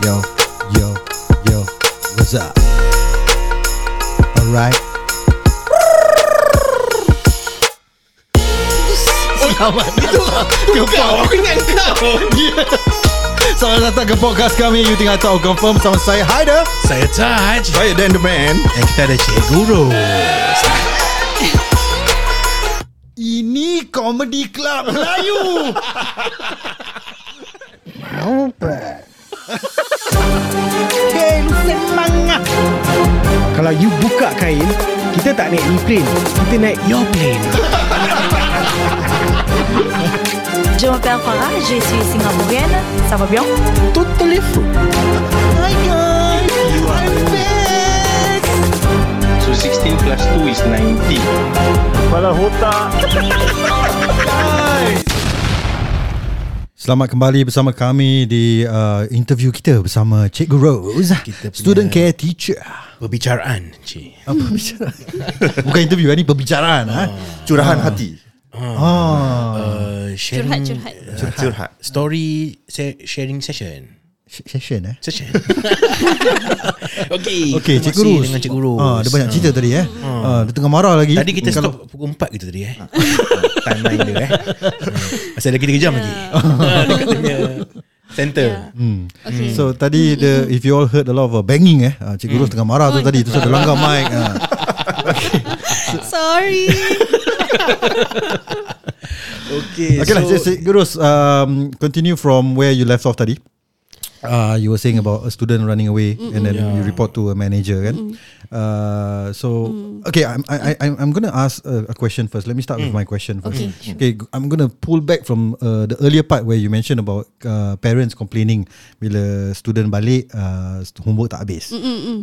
Yo, yo, yo, what's up? Alright. Selamat datang. ke podcast. Selamat datang ke podcast kami. You I Talk Confirm Bersama saya Haider. Saya Taj. Saya Dan The Man. Dan kita ada Cik Guru. Ini Comedy Club Melayu Naik plane. Kita naik your plane. Je m'appelle Farah, je suis singapourienne. Ça va bien? Totally fou So 16 plus 2 is 19. Selamat kembali bersama kami di uh, interview kita bersama Cikgu Rose. Kita Student care teacher Perbicaraan Cik. Apa perbicaraan? Bukan interview ni perbicaraan ha? Curahan hati. Oh. uh, sharing, Curhat, curhat. uh, Curhat. Story se- Sharing session. Session eh? Session. Okay. Okay kasih Rose Dengan Cikgu Rose ah, Dia banyak cerita tadi eh? Ah, Dia tengah marah lagi. Tadi kita Kalau- stop pukul 4 gitu tadi eh? Timeline dia eh? Hmm. Masih lagi 3 jam lagi. Dekat dia punya Center Hmm. Okay. So tadi the if you all heard a lot of uh, banging eh uh, Cikgu Rose tengah marah tu tadi tu so dia langgar mic uh. Sorry. Okay Okay lah Cikgu Rose um, Continue from where you left off tadi uh, You were saying about a student running away And then you report to a manager kan? Uh, So Okay I'm, I, I, I'm going to ask a, a question first. Let me start with my question first. Okay, okay I'm going to pull back from uh, the earlier part Where you mentioned about uh, Parents complaining Bila student balik uh, Homework tak habis.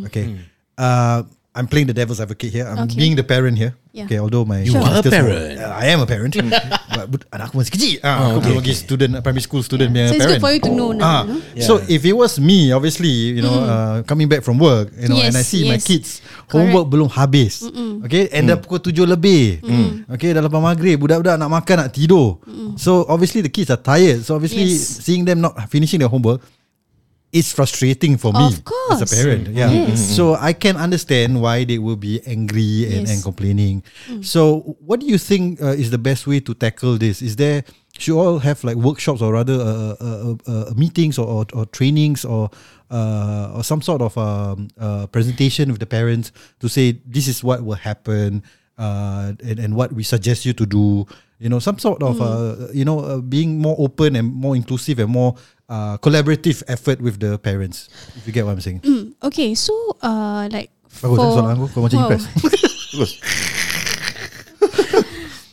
Okay. Uh, I'm playing the devil's advocate here. I'm Okay. being the parent here. Yeah. Okay although my You are a parent. Uh, I am a parent. But but anak aku masih kecil. Ah, Aku okay, lagi student Primary school student punya So it's parent. good for you to know now. Ah, you know? So if it was me Obviously You know uh, Coming back from work You know Yes, And I see my yes. kids Homework belum habis. Okay And dah pukul tujuh lebih. Okay dah lepas maghrib Budak-budak nak makan Nak tidur. So obviously the kids are tired. So obviously Yes. Seeing them not finishing their homework It's frustrating for me. As a parent Yeah Yes. So I can understand Why they will be angry And, Yes. and complaining So what do you think uh, Is the best way to tackle this Is there Should all have like workshops Or rather uh, uh, uh, uh, Meetings or, or, or trainings Or uh, or some sort of um, uh, presentation with the parents to say this is what will happen uh, and, and what we suggest you to do. You know, some sort of uh, you know uh, being more open and more inclusive and more uh, collaborative effort with the parents. If you get what I'm saying. Okay, so uh, like Bagus eh, soalan aku Kau macam impress Bagus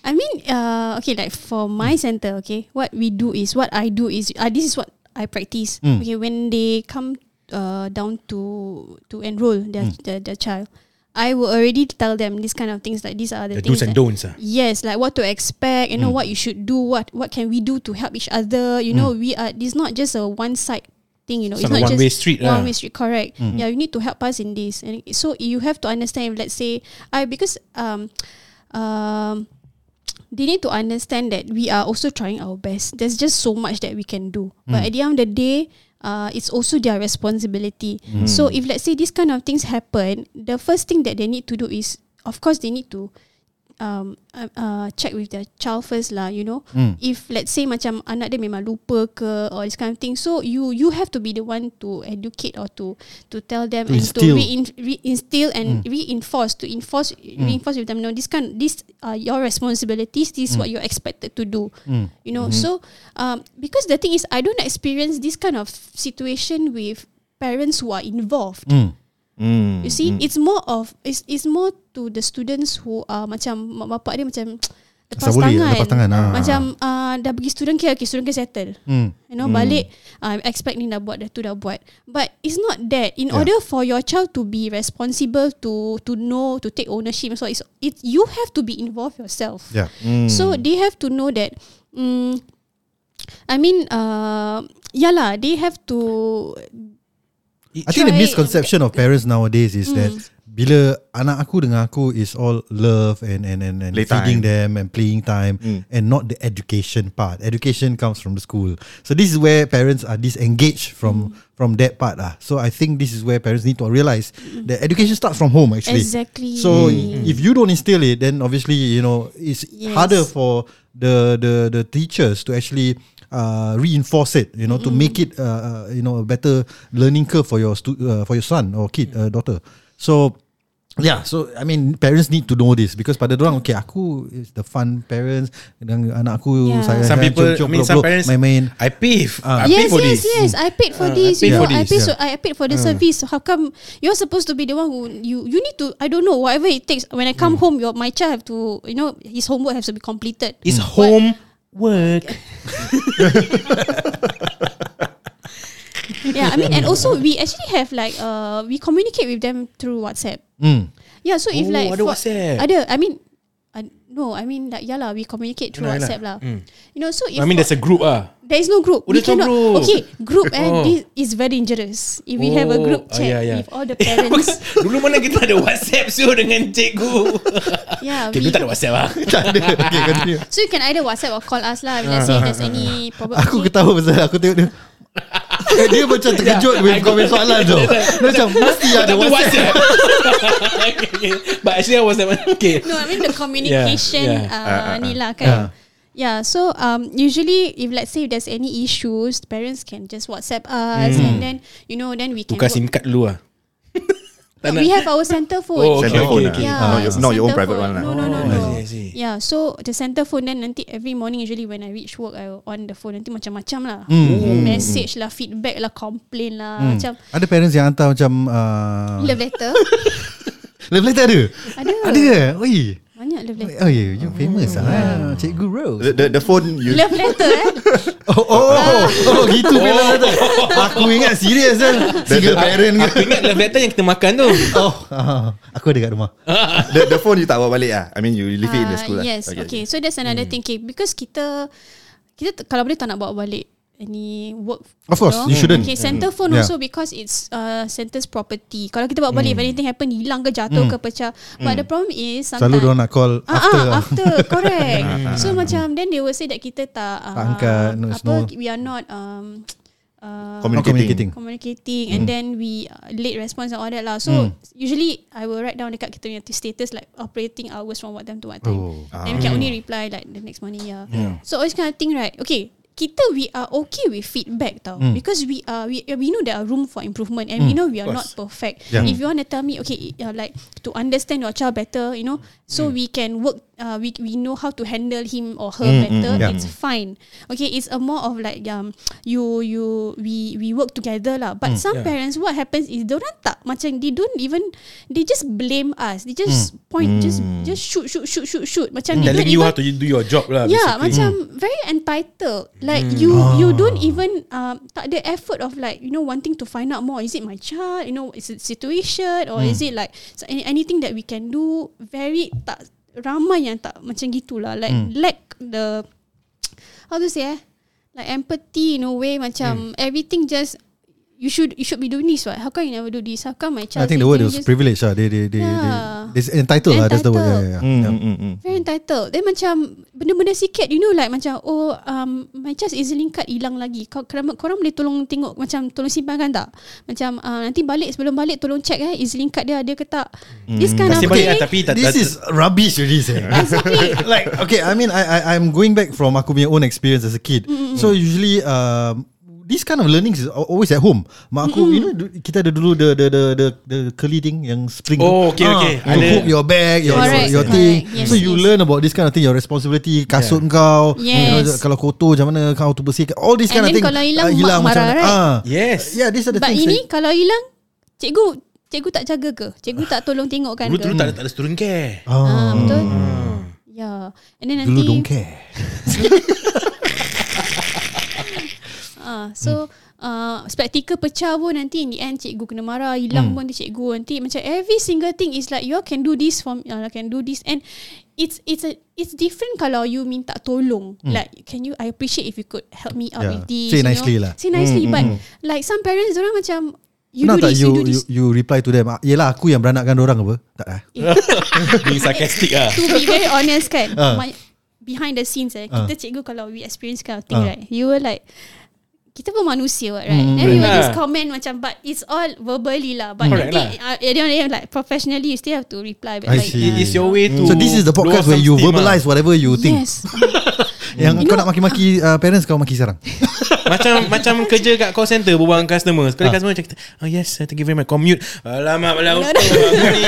I mean, uh, okay, like for my center, okay, what we do is what I do is uh, this is what I practice. Mm. Okay, when they come uh, down to to enroll their Mm. the, the child, I will already tell them this kind of things. Like these are the, The things do's and that- don'ts ah. Yes, like what to expect. You know what you should do. What what can we do to help each other? You know, we are. This not just a one side thing. You know, It's it's, not a just one-way street. One way street, correct? Yeah, you need to help us in this, and so you have to understand. Let's say I because um um they need to understand that we are also trying our best. There's just so much that we can do, but at the end of the day. Uh, it's also their responsibility. So if let's say these kind of things happen, the first thing that they need to do is, of course, they need to um uh, uh, check with their child first lah you know. Mm. if let's say macam anak dia memang lupa ke or this kind of thing so you you have to be the one to educate or to to tell them To and instill. to rein, reinstill and reinforce to enforce reinforce with them. No this kind this are your responsibilities this is what you're expected to do Mm. you know. So um because the thing is I don't experience this kind of situation with parents who are involved Mm. You see, it's more of it's it's more to the students who are macam mak bapak dia macam lepas Asal tangan. lepas tangan, ah. Macam uh, dah bagi student care, okay, student care settle. Mm. You know, balik uh, expect ni dah buat, dah tu dah buat. But it's not that. In Yeah. order for your child to be responsible to to know to take ownership, so it's it you have to be involved yourself. Yeah. So they have to know that. Mm, I mean, uh, yeah lah, they have to I think the misconception of parents nowadays is that bila anak aku dengan aku is all love and and and, and feeding them and playing time and not the education part. Education comes from the school. So this is where parents are disengaged from from that part lah. So I think this is where parents need to realize that education starts from home actually. Exactly. So if you don't instill it, then obviously you know it's Yes. harder for the the the teachers to actually uh, reinforce it. You know to make it uh, uh, you know a better learning curve for your stu- uh, for your son or kid uh, daughter. So Yeah, so I mean parents need to know this because pada orang okay aku is the fun parents dan anak aku Yeah. saya Some people, cium-cium, I mean, some peluk-peluk, parents, main-main. I pay, f- I yes, pay for yes, this. yes. I paid for Uh, this. I paid you know, for I paid. yeah. So I paid for the service. How come you're supposed to be the one who you you need to? I don't know. Whatever it takes. When I come home, your my child have to. You know, his homework has to be completed. It's What- home work. Yeah, I mean, and also we actually have like uh we communicate with them through WhatsApp. Mm. Yeah, so if Oh, like ada WhatsApp. ada. I mean, no, I mean like yeah lah, we communicate through Yalah, WhatsApp yalah. lah. You know, so if I mean, there's a group ah. There is no group. Oh, we no cannot. group. Okay, group and Oh. this is very dangerous. If we have a group Oh, chat yeah, yeah. with all the parents, Dulu mana kita ada WhatsApp so dengan cikgu. yeah, Okay, we, tak ada WhatsApp ah. Tak ada. Okay, continue. so you can either WhatsApp or call us lah. If let's say there's any problem. Aku ketawa pasal aku tengok dia. Eh, dia macam terkejut with komen soalan tu. Dia macam mesti ada WhatsApp. okay, okay. But actually I was okay. No, I mean the communication Yeah, Uh, Ah, ah, ni lah Yeah. kan. Yeah, so um, usually if let's say there's any issues, parents can just WhatsApp us and then you know then we can. Buka SIM card dulu ah. Tak No, nak. we have our center phone. Oh, okay, Center okay, phone okay. lah. Yeah, Not your, not your own private phone. one lah. No, no, no, Oh, no. I see, I see. Yeah, so the center phone then nanti every morning usually when I reach work I on the phone nanti macam-macam lah. Message lah, feedback lah, complain lah, Hmm. macam Ada parents yang hantar macam uh, love letter. Love letter ada? Ada. Ada ke? Oi. Love letter. Oh yeah, you famous ah. Cikgu Rose. The, the, the phone you Love letter eh. Oh, oh, oh, oh, gitu oh. love letter. Aku ingat serius kan. Single parent ke? Aku ingat love letter yang kita makan tu. Oh, ah, aku ada kat rumah. the, the phone you tak bawa balik ah. I mean you leave it in the Ah, school lah. Yes, okay. okay. So that's another thing okay, because kita kita kalau boleh tak nak bawa balik any work. Of course, you shouldn't. Okay, center phone Yeah. also because it's uh, center's property. Kalau kita bawa balik, if anything happen, hilang ke jatuh ke pecah. But the problem is sometimes Selalu diorang nak call Ah, after. ah, lah. after correct. so macam then they will say that kita tak uh, Tak angkat, no, apa no- we are not um uh, communicating. communicating and then we uh, late response and all that lah. So usually I will write down dekat kita punya status like operating hours from what time to what time. Oh. And we can only reply like the next morning yeah. So always kind of thing right. Okay. Kita we are okay with feedback tau because we are we we know there are room for improvement and we know we are not perfect. Yeah. If you want to tell me okay uh, like to understand your child better, you know, so we can work. Uh, we we know how to handle him or her better. yeah. It's fine. Okay, it's a more of like um you you we we work together lah. But some Yeah. parents what happens is they don't tak macam they don't even they just blame us. They just point just just shoot shoot shoot shoot shoot. Macam they Telling you even how to do your job lah. Yeah, basically. macam very entitled. Like you you don't even um tak ada effort of like you know wanting to find out more. Is it my child? You know, is it situation or is it like so any, anything that we can do? Very tak ramai yang tak macam gitulah. Like lack the how to say eh? Like empathy in a way macam everything just you should you should be doing this right? How come you never do this? How come my child? I think the word just- privilege lah. They, they, they, Yeah. they, they entitled lah. That's the word. Yeah, Entitled. yeah, Mm, yeah. mm, mm, mm. Very entitled Then macam Benda-benda sikit You know like macam Oh um, My child EZ-Link card hilang lagi Kau, korang, korang boleh tolong tengok Macam tolong simpankan tak Macam uh, Nanti balik Sebelum balik Tolong check eh EZ-Link card dia ada ke tak This kind Kasih of balik thing lah tapi tak, This is rubbish sir. Exactly like okay, I mean I I I'm going back from aku punya own experience as a kid. So usually um this kind of learning is al- always at home. Mak aku you know kita ada dulu the the the the, the curly thing yang spring. Oh, okay, okay. You hook your bag, your Correct, your, your correct. thing. Yes, so you yes. learn about this kind of thing, your responsibility, kasut kau. You know, Yes. kalau kotor macam mana kau tu bersihkan. All this And kind of then thing. kalau hilang, ah, mak hilang macam marah, mana. right? Ah. Yes. Yeah, these are the But things. ini that- Kalau hilang Cikgu Cikgu tak jaga ke Cikgu tak tolong tengokkan Dulu ke dulu tak ada, tak ada student care. Ah, Betul Hmm. Ya yeah. And then Dulu nanti don't care. Ah, so uh, spectacle pecah pun nanti in the end cikgu kena marah, hilang Hmm. pun nanti cikgu nanti macam every single thing is like you all can do this from uh, can do this and it's it's a it's different kalau you minta tolong. Like can you I appreciate if you could help me out Hmm. Yeah. with this. Say you nicely know? lah. Say nicely but like some parents orang macam You Pernah do tak this, you, you do you, this. you reply to them ah, Yelah aku yang beranakkan orang apa Tak eh Being sarcastic lah to be very honest kan Ah. my, behind the scenes eh Ah. kita cikgu kalau we experience kind of thing Ah. right you were like kita pun manusia right? Hmm, then we will yeah. just comment macam but it's all verbally lah. But Correct nanti uh, at the end of the day, like professionally you still have to reply I back like see. It is your way to So this is the podcast where you verbalize whatever you think. Yes Yang You kau know- nak maki-maki uh, parents kau maki sekarang Macam macam kerja kat call center Berbual dengan customer. Sekali Ah. customer cakap Oh yes thank you very much. Commute Alamak Balau No, no. ni?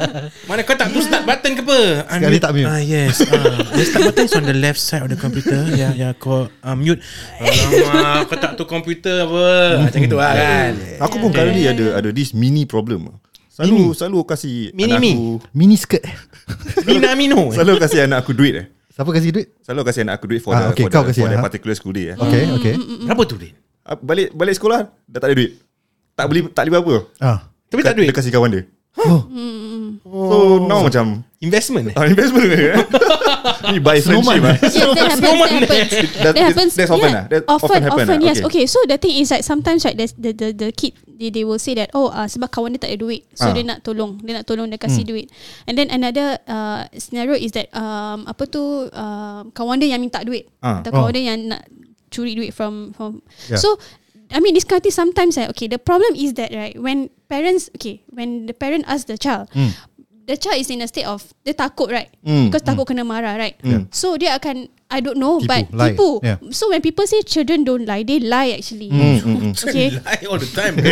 Mana kau tak tu start button ke apa? Sekali tak mute. Ah yes ah, The start button is on the left side of the computer. Ya ya kau uh, mute. Alamak Kau tak tu komputer apa? Macam gitu lah kan? Aku pun currently ada ada this mini problem. Selalu. Selalu kasih Mini anak aku Mini skirt. Mina Mino. Selalu kasih anak aku duit eh. Siapa kasih duit Selalu kasih anak aku duit for Ah, the okay, for, kau the, for the particular school day eh. Okay okay Berapa tu Din? Ah, Balik balik sekolah dah tak ada duit. Tak beli tak beli apa. ah. Tapi tak duit Dia kasih kawan dia. Oh. So now macam Investment eh ah, investment ke? Ni buy Snowman. friendship ah. Yes, that happens. That happens. That- That happens. that's often yeah. ah? That often, often happen often, ah? yes. Okay. Okay. so the thing is like sometimes right, there's the the the kid they, they will say that oh uh, sebab kawan dia tak ada duit, so Ah. dia nak tolong, dia nak tolong dia kasih Hmm. duit. And then another uh, scenario is that um apa tu uh, kawan dia yang minta duit Ah. atau kawan Oh. dia yang nak curi duit from from. Yeah. So I mean this kind of thing sometimes like, okay the problem is that right when parents okay when the parent ask the child Hmm. The child is in a state of dia takut right? Hmm, because takut kena marah right? Yeah. so dia akan I don't know Tipu, but lie. tipu. Yeah. so when people say children don't lie they lie actually. Mm, mm, mm. okay? Lie all the time bro.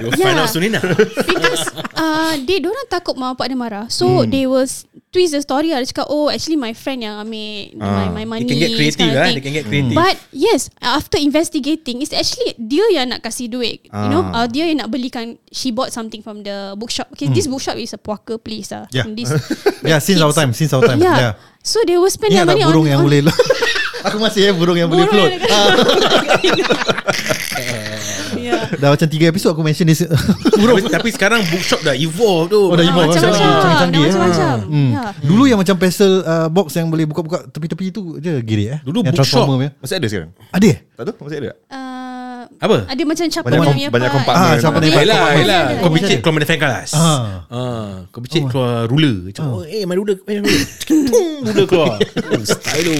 You'll find Yeah. out soon enough. Because uh, they don't takut mak bapak dia marah. So they will twist the story lah dia cakap oh actually my friend yang ambil Ah. my, my money They can get creative kind of lah. They can get creative But yes, after investigating, it's actually dia yang nak kasih duit. You know, uh, dia yang nak belikan. She bought something from the bookshop. Okay, this bookshop is a puaka place lah. Yeah. This, Yeah since our time Since our time yeah. yeah. So they will spend their money burung on, yang on boleh Aku masih ya burung yang boleh Burung float yang- ah. yeah. Dah macam tiga episod aku mention this tapi, tapi sekarang bookshop dah evolve tu Oh, dah Ah, evolve, macam-macam. canggih, canggih, Dah eh. macam-macam. Hmm. Yeah. Dulu yang macam pastel uh, box yang boleh buka-buka tepi-tepi tu je giri eh. Dulu yang bookshop. Masih ada sekarang? Ada? Tak tahu masih ada tak? Uh, Apa? ada macam capan Banyak dia kom- punya banyak kompartmen. Ah, siapa ni? Yelah. Ada. Kau becik keluar main fan kelas. Ah. Ah, kau becik keluar ruler. Macam, oh, eh, main ruler. Main ruler. Tung, ruler keluar. Oh, style tu.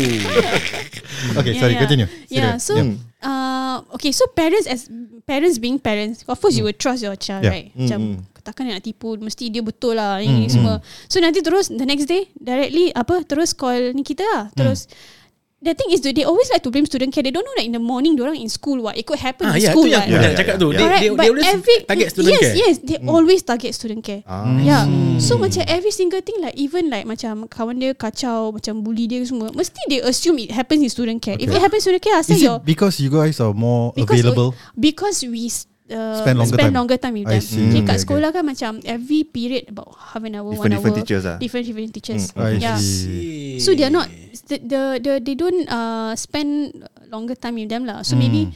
Okay, sorry, continue. Yeah, so uh, okay, so parents as parents being parents, of course you will trust your child, Yeah. right? Macam takkan dia nak tipu, mesti dia betul lah ini semua. So nanti terus the next day directly apa terus call ni kita lah. Terus The thing is they always like to blame student care. They don't know that in the morning orang in school what it could happen Ah, in ya, school yang aku Yeah, nak yeah, cakap yeah. tu. They, Correct, they, but they always every target student yes, care. Yes, they always target student care. Ah. Yeah. So macam every single thing like even like macam kawan dia kacau macam bully dia semua, mesti they assume it happens in student care. If Okay. it happens in student care, I say your it because you guys are more because available? because we uh, Spend longer time. longer time with I them. see. Okay, Mm, kat okay, sekolah kan macam every period about half an hour, Different one different hour. teachers lah. Different different teachers. I yeah. see. So they are not the the, the they don't uh, spend longer time with them lah. So maybe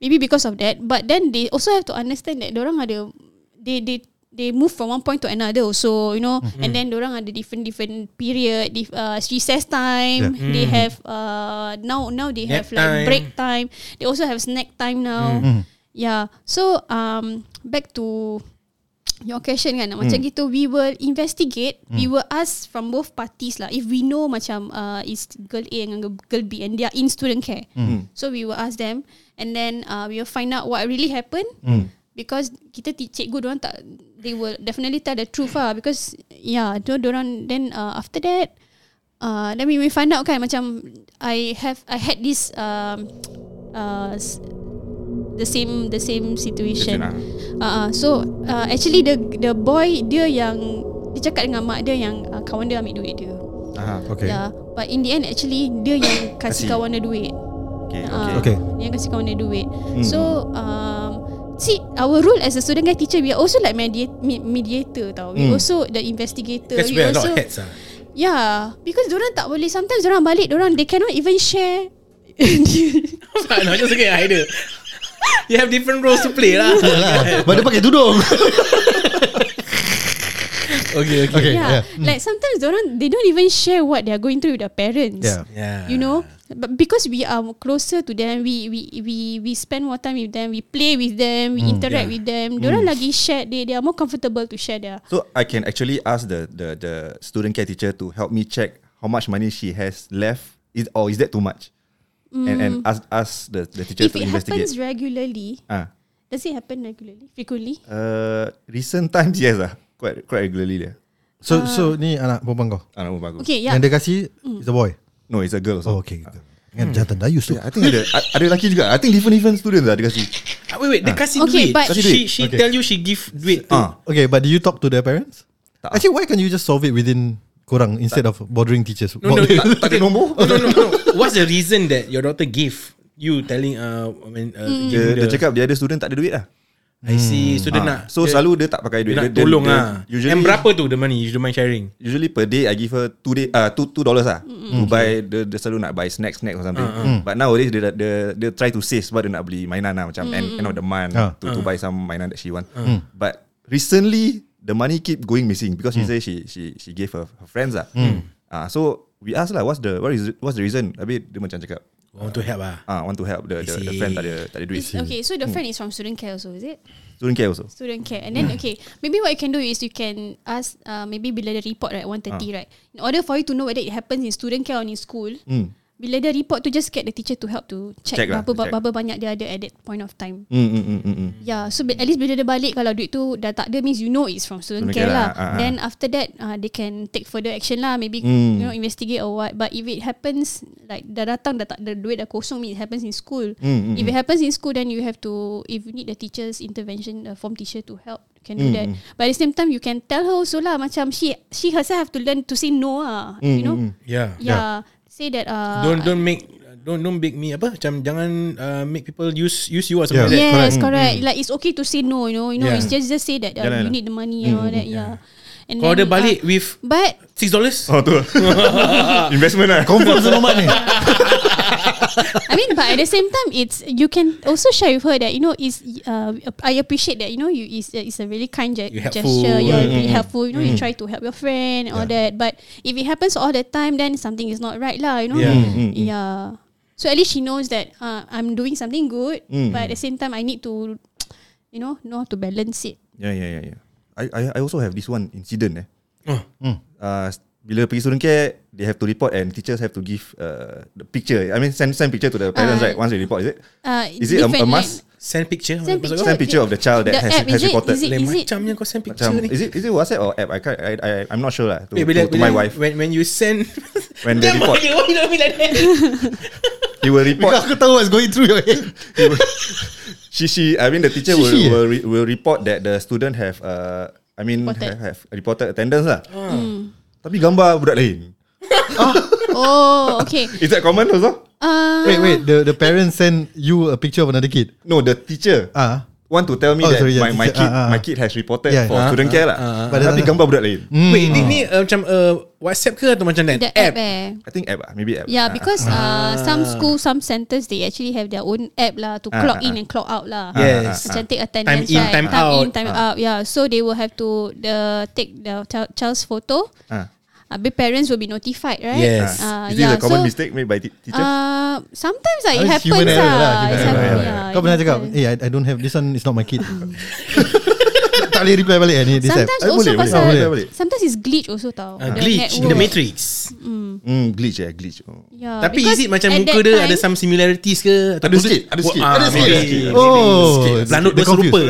maybe because of that. But then they also have to understand that orang ada they they they move from one point to another also you know and then orang ada different different period dif- uh, recess time Yeah. they have uh, now now they Nap have like time. break time they also have snack time now Mm. Yeah so um back to your question kan macam gitu we will investigate we will ask from both parties lah. If we know macam uh, is girl A dengan girl B and they are in student care so we will ask them and then uh, we will find out what really happened because kita cikgu diorang tak they will definitely tell the truth lah because yeah tu diorang then uh, after that uh, then we will find out kan macam I have I had this um, uh, the same the same situation. Situation Uh, uh, so uh, actually the the boy dia yang dia cakap dengan mak dia yang uh, kawan dia ambil duit dia. Aha. Okay. Yeah, but in the end actually dia yang kasih Kasih. kawan dia duit. Okay, Ah, okay. Okay. Dia yang kasih kawan dia duit. So um, see our role as a student guide teacher we are also like mediate, me- mediator tau. We Hmm. also the investigator. That's we where a lot also of heads ah. Yeah, because orang tak boleh sometimes orang balik orang they cannot even share Nak just get idea. You have different roles to play lah. Yalah, But dia pakai tudung Okay, okay. Okay. yeah. yeah. Like sometimes they don't they don't even share what they are going through with their parents. Yeah. Yeah. You know, but because we are closer to them, we we we we spend more time with them, we play with them, we interact yeah. with them. Diorang lagi share, they they are more comfortable to share their. So I can actually ask the the the student care teacher to help me check how much money she has left, is or is that too much? And and ask ask the the teacher If to it investigate. happens regularly, Ah, does it happen regularly, frequently? uh, recent times yes lah, quite quite regularly dia. So so ni anak perempuan kau. Ah, nama bagus. Okay, yeah. Yang dia kasih is a boy. No, it's a girl. Oh So. okay. Kan jantan dayus tu. Yeah, I think ada ada lelaki juga. I think different different students lah dia kasih. Ah, wait, wait. Dia kasih Okay, duit. but- Kasih she duit. she Okay. tell you she give duit to. Ah, Okay, but do you talk to their parents? Tak. Actually, why can't you just solve it within korang instead of bothering teachers? No, no, tak ada nombor. no, no, no, no. What's the reason that your daughter gave you telling uh, when uh, Mm. Dia, dia the, cakap dia ada student tak ada duit lah. I see. So dia Ah, nak so dia, selalu dia tak pakai duit. dia nak Dia- dia- tolong dia- lah. Usually And berapa tu the money? You don't mind sharing? Usually per day I give her two day uh, two two dollars lah to buy dia, dia selalu nak buy snack snack or something. But nowadays dia dia dia try to save sebab dia nak beli mainan lah macam end, end of the month Ah. to, to buy some mainan that she want. But recently the money keep going missing because she say she she she gave her, her friends lah. Ah so we ask lah what's the what is what's the reason? Habis dia macam cakap Want to help ah. ah want to help the the, the friend tak ada tak ada duit. Okay, so the friend is from student care also, is it? Student care also. Student care. And then okay, maybe what you can do is you can ask uh, maybe bila the report right 130 right. In order for you to know whether it happens in student care or in school, Hmm. Bila the report tu just get the teacher to help to check, Check lah, berapa, check. berapa banyak dia ada at that point of time. Mm, mm, mm, mm, mm. Yeah, so at least bila dia balik kalau duit tu dah tak ada means you know it's from student care, lah. lah, ah, ah. Then after that uh, they can take further action lah, maybe Hmm. you know investigate or what. But if it happens like dah datang dah tak ada duit dah kosong means it happens in school. Mm, mm, If it happens in school then you have to if you need the teacher's intervention, the form teacher to help, you can Mm, do that. mm. But at the same time you can tell her also lah macam she she herself have to learn to say no ah, Mm, you know. mm, mm. Yeah. Yeah. Say that uh, Don't don't make don't don't make me apa macam jangan uh, make people use use you or something Yeah. like that. Yes, correct. Like it's okay to say no, you know. You know, Yeah. it's just just say that uh, Yeah, you yeah. need the money and all that. Yeah. And Kalau dia balik uh, with but six dollars. Oh tu. Investment lah. Confirm selamat ni. I mean, but at the same time, it's you can also share with her that you know is uh, I appreciate that you know you is it's a really kind ge- You're helpful. gesture. You're Mm, really mm, helpful. You know, you try to help your friend and all that. But if it happens all the time, then something is not right, lah. You know. Yeah. Mm, mm, mm. Yeah. So at least she knows that uh, I'm doing something good, Mm. but at the same time, I need to, you know, know how to balance it. Yeah, yeah, yeah, yeah. I, I, I also have this one incident eh. Oh. Uh, bila pergi student care, they have to report and teachers have to give uh, the picture. I mean, send send picture to the parents, Uh, right? Once they report, is it? Uh, Is it a, a must? Send picture. Send picture. Send picture of the child that The has, app, has is it? reported. Is it- is it- macamnya kau send picture Macam, ni. is it is it WhatsApp or app? I can't. I, I I'm not sure lah. To, Wait, bila, to, to bila, my wife When when you send when they report, why you- why you don't be like that? he will report. Aku tahu what's going through your head. he will, she she. I mean, the teacher will She, will, re, will report that the student have uh. I mean, Reported. have, have reported attendance lah. Hmm. Tapi gambar budak lain. Oh, okay. Is that common also? Uh, Wait, wait. The the parents send you a picture of another kid. No, the teacher Ah. want to tell me Oh, that sorry, yeah, my, my teacher. kid ah. my kid has reported Yeah. for Ah, student ah, care lah. ah, ah. But Tapi then- gambar budak lain. Wait, ni ni uh, macam uh, WhatsApp ke atau macam that? the app, eh. I think app lah, maybe app. Yeah, Ah, because uh, some school, some centers, they actually have their own app lah to Ah, clock ah, in and clock out lah. Yes. Macam take attendance, Time in, right? time time out. in, time out. Yeah, so they will have to the take the child- child's photo. ah. Habis parents will be notified, right? Yes. Uh, Is this yeah, a common so, mistake made by t- teachers? Uh, sometimes like, it Ah, it's happens human error lah. lah, human It's error, happen- yeah. yeah, Kau pernah cakap, hey, I, I don't have this one. Is not my kid. tak boleh reply balik eh, ni this app. Sometimes Eh, also boleh, boleh, pasal boleh, boleh. sometimes it's glitch also tau. Uh, The glitch in the network. matrix. Hmm, glitch eh, glitch. Oh. Yeah, Tapi is it macam muka dia ada some similarities ke? Ada sikit, ada sikit. Ah, Ada sikit. Oh, Pelanduk dia serupa.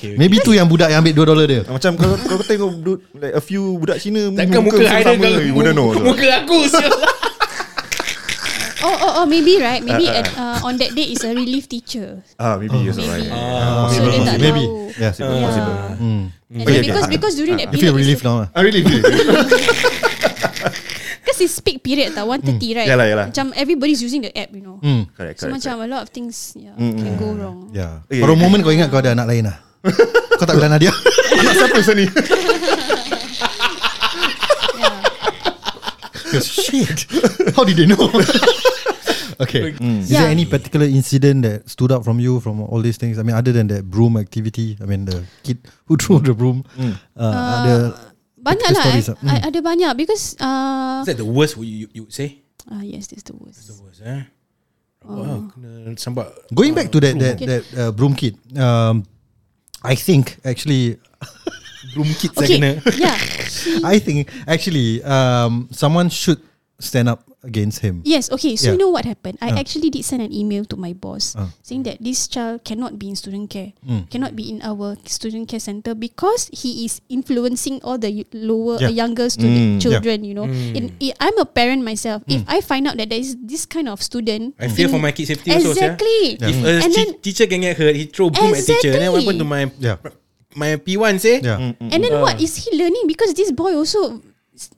Ah. Okay, okay. Maybe tu yang budak yang ambil 2 dolar dia. Macam kalau kalau kau tengok like a few budak Cina Takkan muka Haidar sama, you wouldn't know. Muka aku sial. Oh, oh, oh, maybe right. Maybe at, uh, on that day is a relief teacher. Ah, maybe you're so right. Maybe. Ah, So dia tak Maybe. tahu. Yeah. Possible, Yeah. possible. Hmm. And Okay, then okay. because because during that You feel period, relief now lah. I really feel. because it's peak period tau, 130 right. Yalah, yalah. Macam everybody's using the app, you know. Hmm. correct, So correct. macam a lot of things yeah, Mm, can mm. go wrong. Yeah. Okay. For a moment kau ingat kau ada anak lain lah. Kau tak bilang Nadia. Anak siapa sini? Yeah. Shit. How did they know? Okay. Mm. Is there Yeah. any particular incident that stood out from you from all these things? I mean, other than that broom activity, I mean, the kid who threw the broom. Uh, ada Banyak lah. I, ah. I, ada banyak because uh, Is that the worst you, you, you would say? uh, yes, that's the worst. The worst, eh? Wah, kena sambat. going back to that that Okay. that uh, broom kid. Um, I think actually, Broom kit saya Okay, kena. yeah, I think actually, um, someone should stand up against him. yes. Okay, so Yeah. you know what happened? I Uh. actually did send an email to my boss Uh. saying that this child cannot be in student care, Mm. cannot be in our student care center because he is influencing all the lower, Yeah. uh, younger student Mm. children. You know, Mm. In- i- I'm a parent myself. If I find out that there is this kind of student, I fear in- for my kid safety also. sia. exactly. If a And then- teacher can get hurt, he throw broom at teacher. Then what happened to my Yeah. my P1 say? Yeah. And then Uh. what is he learning? Because this boy also,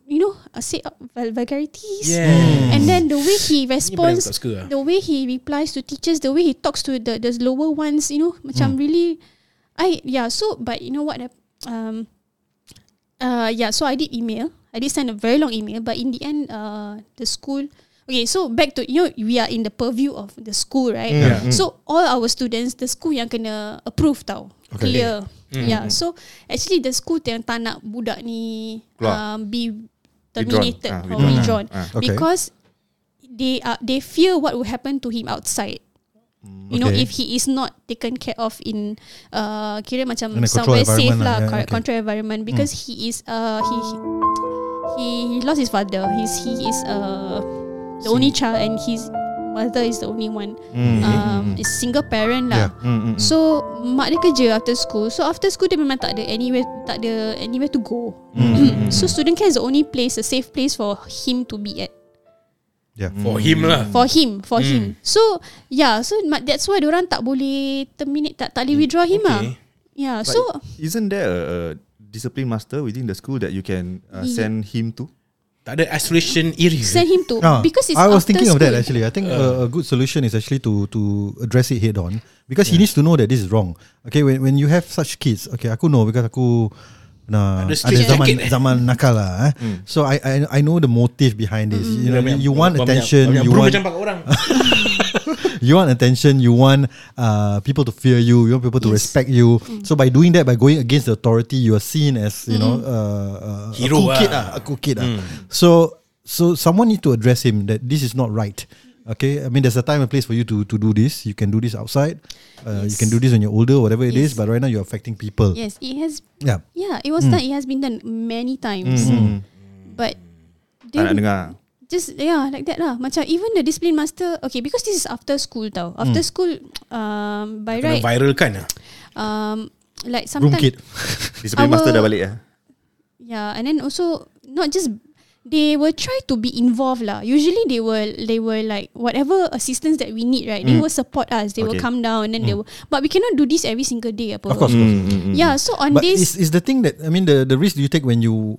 you know, uh, say uh, vul- vulgarities. Yeah. And then the way he responds, lah. the way he replies to teachers, the way he talks to the the lower ones, you know, macam really, I yeah. So, but you know what? Um, uh, yeah. So I did email. I did send a very long email, but in the end, uh, the school. Okay, so back to you know we are in the purview of the school, right? Yeah. So all our students, the school yang kena approve tau, Okay. clear. Yeah. So actually the school yang tak nak budak ni Keluar. um, be terminated Ah, or withdrawn. withdrawn Ah. Okay. because they are they fear what will happen to him outside. You know, Okay. if he is not taken care of in uh, kira macam In somewhere safe environment lah, lah, yeah, correct, okay. control environment because he is uh he he he lost his father. He's he is uh the only child and his mother is the only one. Um, is single parent lah. Yeah. So mak dia kerja after school. So after school dia memang tak ada anywhere tak ada anywhere to go. so student care is the only place, a safe place for him to be at. Yeah. For him lah. For him, for Hmm. him. So yeah, so that's why orang tak boleh terminate, tak tak boleh withdraw him ah. Okay. Yeah, But so isn't there a, a discipline master within the school that you can uh, send him to? Tak ada isolation area. send him to Ah, because it's I was after thinking of that school. actually. I think a, a good solution is actually to to address it head on because he needs to know that this is wrong. Okay, when when you have such kids, okay, aku know because aku nah Ada zaman jacket, zaman nakal lah. Eh. So I, I I know the motive behind this. You know, Banyak- you want banyak- attention, banyak you broom want macam orang. you want attention, you want uh, people to fear you, you want people to Yes. respect you. So by doing that, by going against the authority, you are seen as you know uh, uh, Hero a cool ah. kid, ah, a cool kid. ah. So so someone need to address him that this is not right. Okay, I mean there's a time and place for you to to do this. You can do this outside. Uh, You can do this when you're older, whatever it is. Yes. But right now you're affecting people. Yes, it has Yeah. yeah, it was done. It has been done many times. But Tak nak then dengar. Just yeah like that lah. Macam even the discipline master okay because this is after school tau. After school um by Kena right viral kan lah. um like Room sometimes kid. Discipline Our- master dah balik ya. Yeah, and then also not just they will try to be involved lah. Usually they will they will like whatever assistance that we need, right? They will support us. They will Okay. come down and then they will. But we cannot do this every single day, apa. Of course, of course. Yeah. So on But this, is is the thing that I mean the the risk you take when you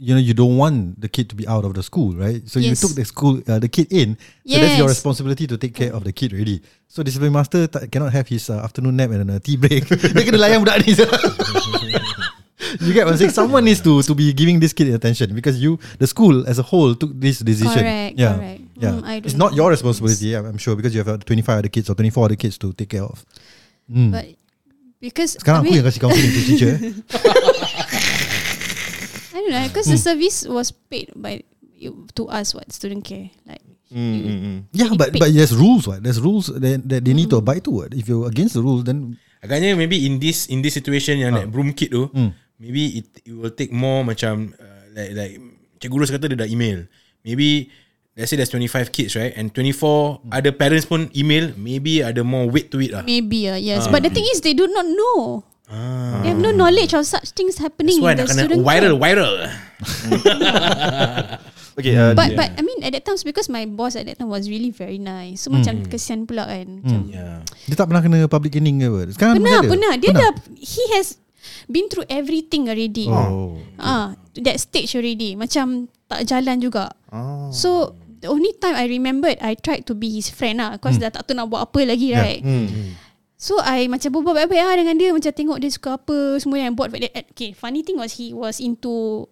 you know you don't want the kid to be out of the school, right? So you Yes. took the school uh, the kid in. So that's your Yes. responsibility to take care of the kid already. So discipline master tak, cannot have his uh, afternoon nap and a tea break. Dia kena layan budak ni. You get what I'm saying? Someone needs to to be giving this kid attention because you, the school as a whole, took this decision. Correct, yeah, correct. yeah. Mm, it's not your responsibility. I'm I'm sure because you have uh, 25 other kids or 24 other kids to take care of. Mm. but because Sekarang I aku mean, yang kasih counseling to teacher. I don't know because the service was paid by you- to us what student care like. Yeah, but but there's rules. What there's rules that, that they need to abide to. What if you're against the rules, then Agaknya maybe in this in this situation yang Ah. like broom kit tu, Hmm. maybe it, it will take more macam uh, like like Cikgu Ros kata dia dah email. Maybe let's say there's 25 kids right and 24 Hmm. ada parents pun email, maybe ada more weight to it lah. Maybe uh, yes, but the thing is they do not know. Ah. They have no knowledge of such things happening That's why in the student viral care. viral. Okay, uh, But but I mean at that times because my boss at that time was really very nice. So macam kesian pula kan. Macam, Yeah. dia tak pernah kena public caning ke apa? Sekarang Pernah, ada? pernah. Dia dah he has been through everything already. Oh. Ah, to that stage already. Macam tak jalan juga. oh. So the only time I remembered I tried to be his friend lah Cause dah tak tahu nak buat apa lagi Yeah. right So I macam berbual baik-baik lah dengan dia Macam tengok dia suka apa Semua yang buat Okay funny thing was He was into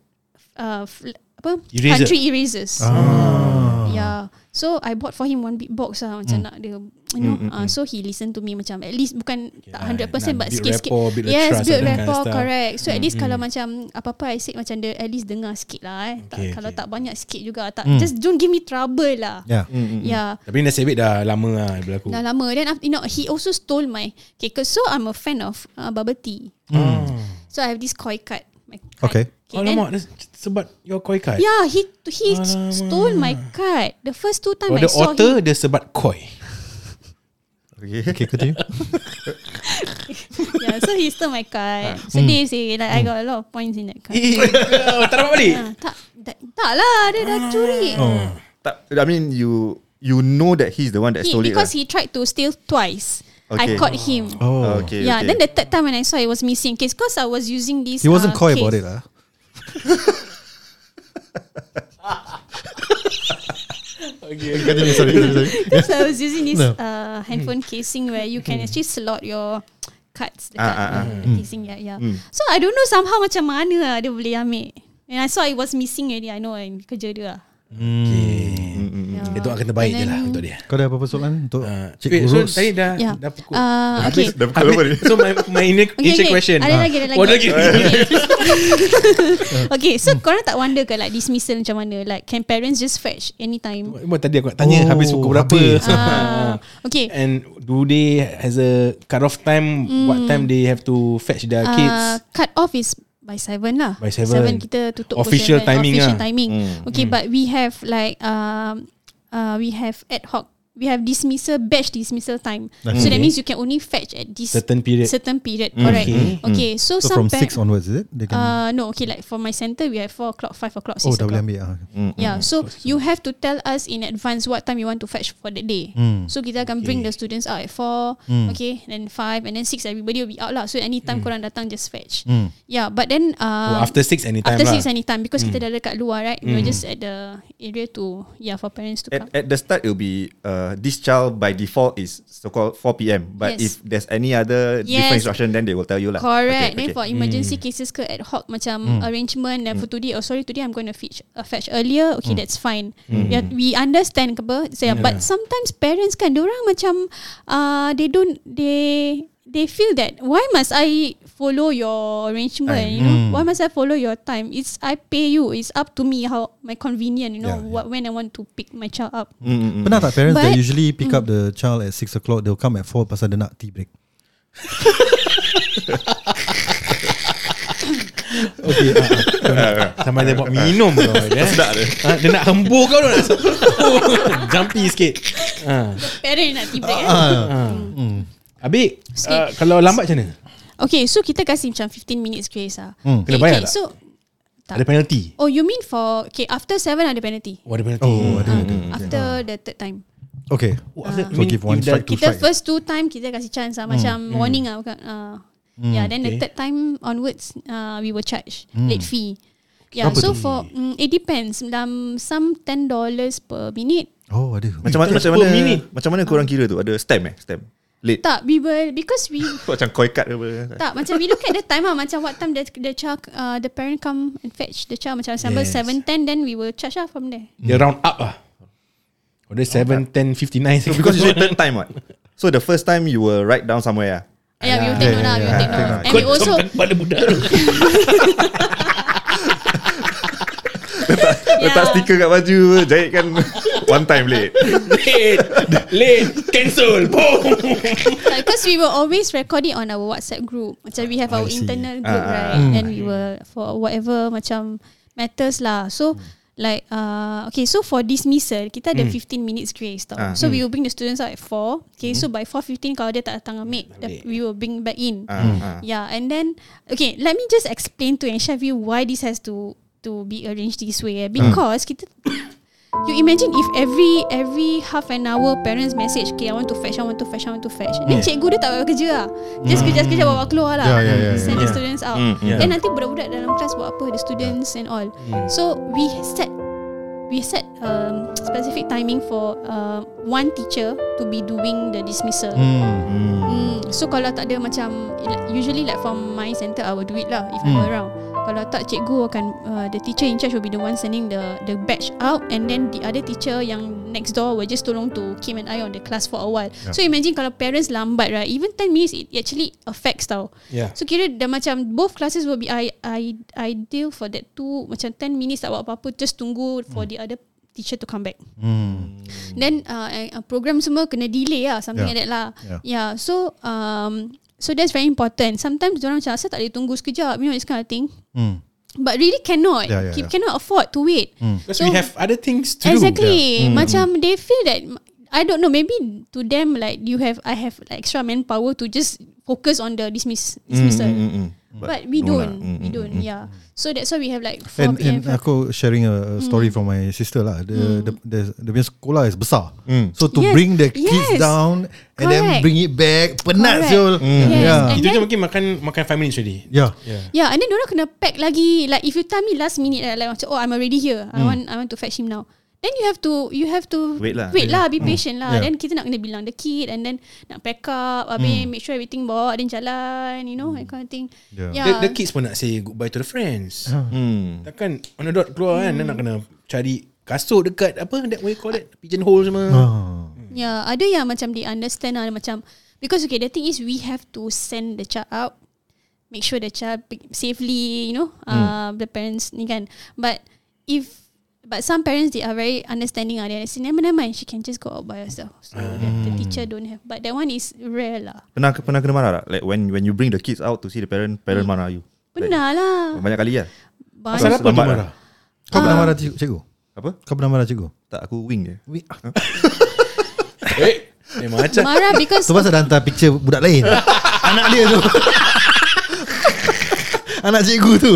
uh, fl- Apa Eraser. Country erasers Ah. Yeah. So I bought for him one big box lah macam nak dia you know. Uh, so he listen to me macam at least bukan tak ah, 100% nak but sikit-sikit. rapport, build the yes, build that kind of rapport correct. So at least Mm, kalau mm. macam apa-apa I say macam dia at least dengar sikit lah eh. Tak, Okay, kalau okay. tak banyak sikit juga tak Mm. just don't give me trouble lah. Yeah. Yeah. Tapi nasib dah lama lah berlaku. Dah lama Then after, you know He also stole my Okay cause so I'm a fan of uh, Bubble tea Ah. So I have this koi card my card. Okay. Oh, then- Alamak, sebat your koi card. Yeah he He Alamak. stole my card The first two time Oh, I the saw author him dia sebat koi. Okay. Okay, continue. Yeah so he stole my card Sedih sih Like I got a lot of points in that card Eh, tak dapat balik. Ah, tak, tak, tak lah Dia dah curi Oh. Tak- I mean you you know that he's the one that he, stole it. Because he tried to steal twice Okay. I caught him Oh. Okay. Yeah okay. then the third time when I saw it was missing Case cause I was using this He wasn't uh, coy case. about it lah. Okay, Continue, sorry, sorry, sorry. Because I was using this No. uh, handphone casing where you can actually slot your cards dekat Ah, ah, ah. uh, casing yeah, yeah. Mm. So I don't know somehow macam mana lah dia boleh ambil. And I saw it was missing already. I know and kerja dia lah. Okay. Yeah. Dia doakan terbaik je lah untuk dia. Kau ada apa-apa soalan untuk Uh, Cik wait, so tadi dah Yeah. dah pukul. Uh, okay. Dah pukul apa ni? so my my ini- Okay, initial okay. question. Ada Ah. lagi, ada lagi. Oh, ada lagi. okay, so korang tak wonder ke like dismissal macam mana? Like can parents just fetch anytime? Buat tadi aku nak tanya Oh, habis pukul berapa. habis. Ah, okay. And do they has a cut off time? What time they have to fetch their Uh, kids? cut off is by seven lah. By seven. kita tutup Official seven. timing Official lah. timing. Mm. Okay, but we have like um uh we have ad hoc. We have dismissal batch dismissal time. So that means you can only fetch at this Certain period. certain period. Correct. Okay. Okay. So, So some from 6 onwards, is it? They can, Uh no, okay. Like for my center, we have four o'clock, five o'clock, oh, six dah boleh o'clock. ambil. ah. Mm, Yeah, so you have to tell us in advance what time you want to fetch for the day. Mm. So kita akan bring the students out at four, okay, then five, and then six. Everybody will be out lah. So anytime korang datang, just fetch. Mm. Yeah, but then Oh, uh, after six anytime after lah. six anytime because kita dah dekat luar, right? We were just at the area to yeah for parents to At, come. at the start, it will be uh, this child by default is so called 4 p.m. But Yes. if there's any other different Yes. instruction, then they will tell you lah. Correct. Okay, Then okay. for emergency cases ke ad hoc macam arrangement dan for today. Oh sorry today I'm going to fetch uh, fetch earlier. Okay that's fine. Yeah, we understand ke apa. Saya but sometimes parents kan orang macam uh, they don't they they feel that why must I follow your arrangement? You know why must I follow your time? It's I pay you. It's up to me how my convenient. You know Yeah, what when I want to pick my child up. Mm, mm, mm. Pernah tak parents that But- usually pick up the child at 6 o'clock, they'll come at 4 pasal dia nak tea break. Okay. nak- Sama dia buat minum kau dia. Sedap dia. Dia nak hembur kau tu nak. Jumpy sikit. Ah. Parent nak tea break. eh? Ah. Habis Sikit. uh, kalau lambat macam mana? Okay, so kita kasih macam 15 minutes grace lah. Hmm. Kena Okay, bayar okay, tak? So tak. Ada penalty. Oh, you mean for okay after seven ada penalty? Oh, ada penalty. Oh, ada, Ah, ada. After the third time. Okay. After- So give one if the- strike Kita strike. first two time kita kasih chance lah macam warning lah bukan. Uh, yeah, then the okay. third time onwards uh, we will charge late fee. Yeah, Berapa so tu? for mm, it depends. Um, some ten dollars per minute. Oh, ada. Macam mana macam mana minute. macam mana korang kira tu? Ada stamp eh? Stamp. Late. Tak, we will because we Macam koi card ke apa? tak macam we look at the time lah macam what time the the child uh, the parent come and fetch the child macam sampai Yes. seven ten then we will charge lah from there. Dia round up lah. Oh, dia 7, 10, 59. So because it's third time what? So the first time you will write down somewhere ah. Yeah, we will take note lah. We will take note. And we also pada budak tu. Letak stiker kat baju Jahit kan One time late late. Late. Cancel. Boom. because we will always record it on our WhatsApp group. Macam we have our I see. internal group Ah, ah, right, and we will for whatever macam matters lah. So like uh okay, so for dismissal kita ada 15 minutes grace tau. Ah. So we will bring the students out at 4 Okay, so by 4:15 kalau dia tak datang ambil, we will bring back in. Ah, ah. Yeah, and then okay, let me just explain to and share with you why this has to to be arranged this way. Eh? Because kita You imagine if every every half an hour parents message, okay, I want to fetch, I want to fetch, I want to fetch. Then cikgu dia tak payah kerja lah. Just kerja-kerja bawa keluar lah. Yeah, yeah, yeah, Send the yeah. students out. Mm, mm. Then nanti budak-budak dalam kelas buat apa? The students and all. So we set we set um, specific timing for uh, one teacher to be doing the dismissal. Hmm. Hmm. So kalau tak ada macam usually like from my center I will do it lah if I'm Hmm. around. Kalau tak cikgu akan uh, the teacher in charge will be the one sending the the batch out and then the other teacher yang next door will just tolong to keep an eye on the class for a while. Yeah. So imagine kalau parents lambat right even 10 minutes it actually affects tau. Yeah. So kira dah macam both classes will be I, I, ideal for that two macam 10 minutes tak buat apa-apa just tunggu for the other teacher to come back. Hmm. Then uh, uh, program semua kena delay lah something Yeah. like that lah. Yeah. Yeah. So um so that's very important. Sometimes orang macam saya tak boleh tunggu sekejap you know this kind of thing. Hmm. But really cannot. Yeah, yeah, Keep, yeah. cannot afford to wait. Because So- we have other things to do. Exactly. Macam they feel that I don't know maybe to them like you have I have like extra manpower to just focus on the dismiss dismissal. Mm, mm, mm. But, we no lah. don't. Mm, we mm, don't. mm, Yeah. So that's why we have like four And, and PM. aku sharing a story from my sister lah. The the the, the punya sekolah is besar. Mm. So to Yes. bring the kids Yes. down and then Correct. bring it back, penat Correct. siul. Yes. Yeah. And Itu then- je mungkin makan makan 5 minutes already. Yeah. Yeah. Yeah, and then orang kena pack lagi. Like if you tell me last minute, like macam, oh I'm already here. I want I want to fetch him now. Then you have to you have to Wait lah. wait lah, be patient lah. Yeah. Then kita nak kena bilang the kid and then nak pack up, habis make sure everything bawa then jalan, you know, that kind of thing. Yeah. Yeah. The, the kids pun nak say goodbye to the friends. Hmm. Takkan on the dot keluar kan, dan nak kena cari kasut dekat apa that way call it pigeonhole semua. Ah. Yeah, ada yang macam they understand lah macam because okay the thing is we have to send the child out, make sure the child pick safely, you know, uh, the parents ni kan. But if but some parents they are very understanding ah. They say never never mind, she can just go out by herself. So that the teacher don't have. But that one is rare lah. Pernah pernah kena marah tak? Like when when you bring the kids out to see the parent, parent marah you. Pernah lah. Banyak kali lah. Pasal Banyak. apa tu Lambat marah? Kau pernah Ah. marah cikgu? cikgu? Apa? Kau pernah marah cikgu? Tak aku wing je. Eh, eh macam Marah because Tu pasal dah hantar picture budak lain. Anak dia tu. Anak cikgu tu.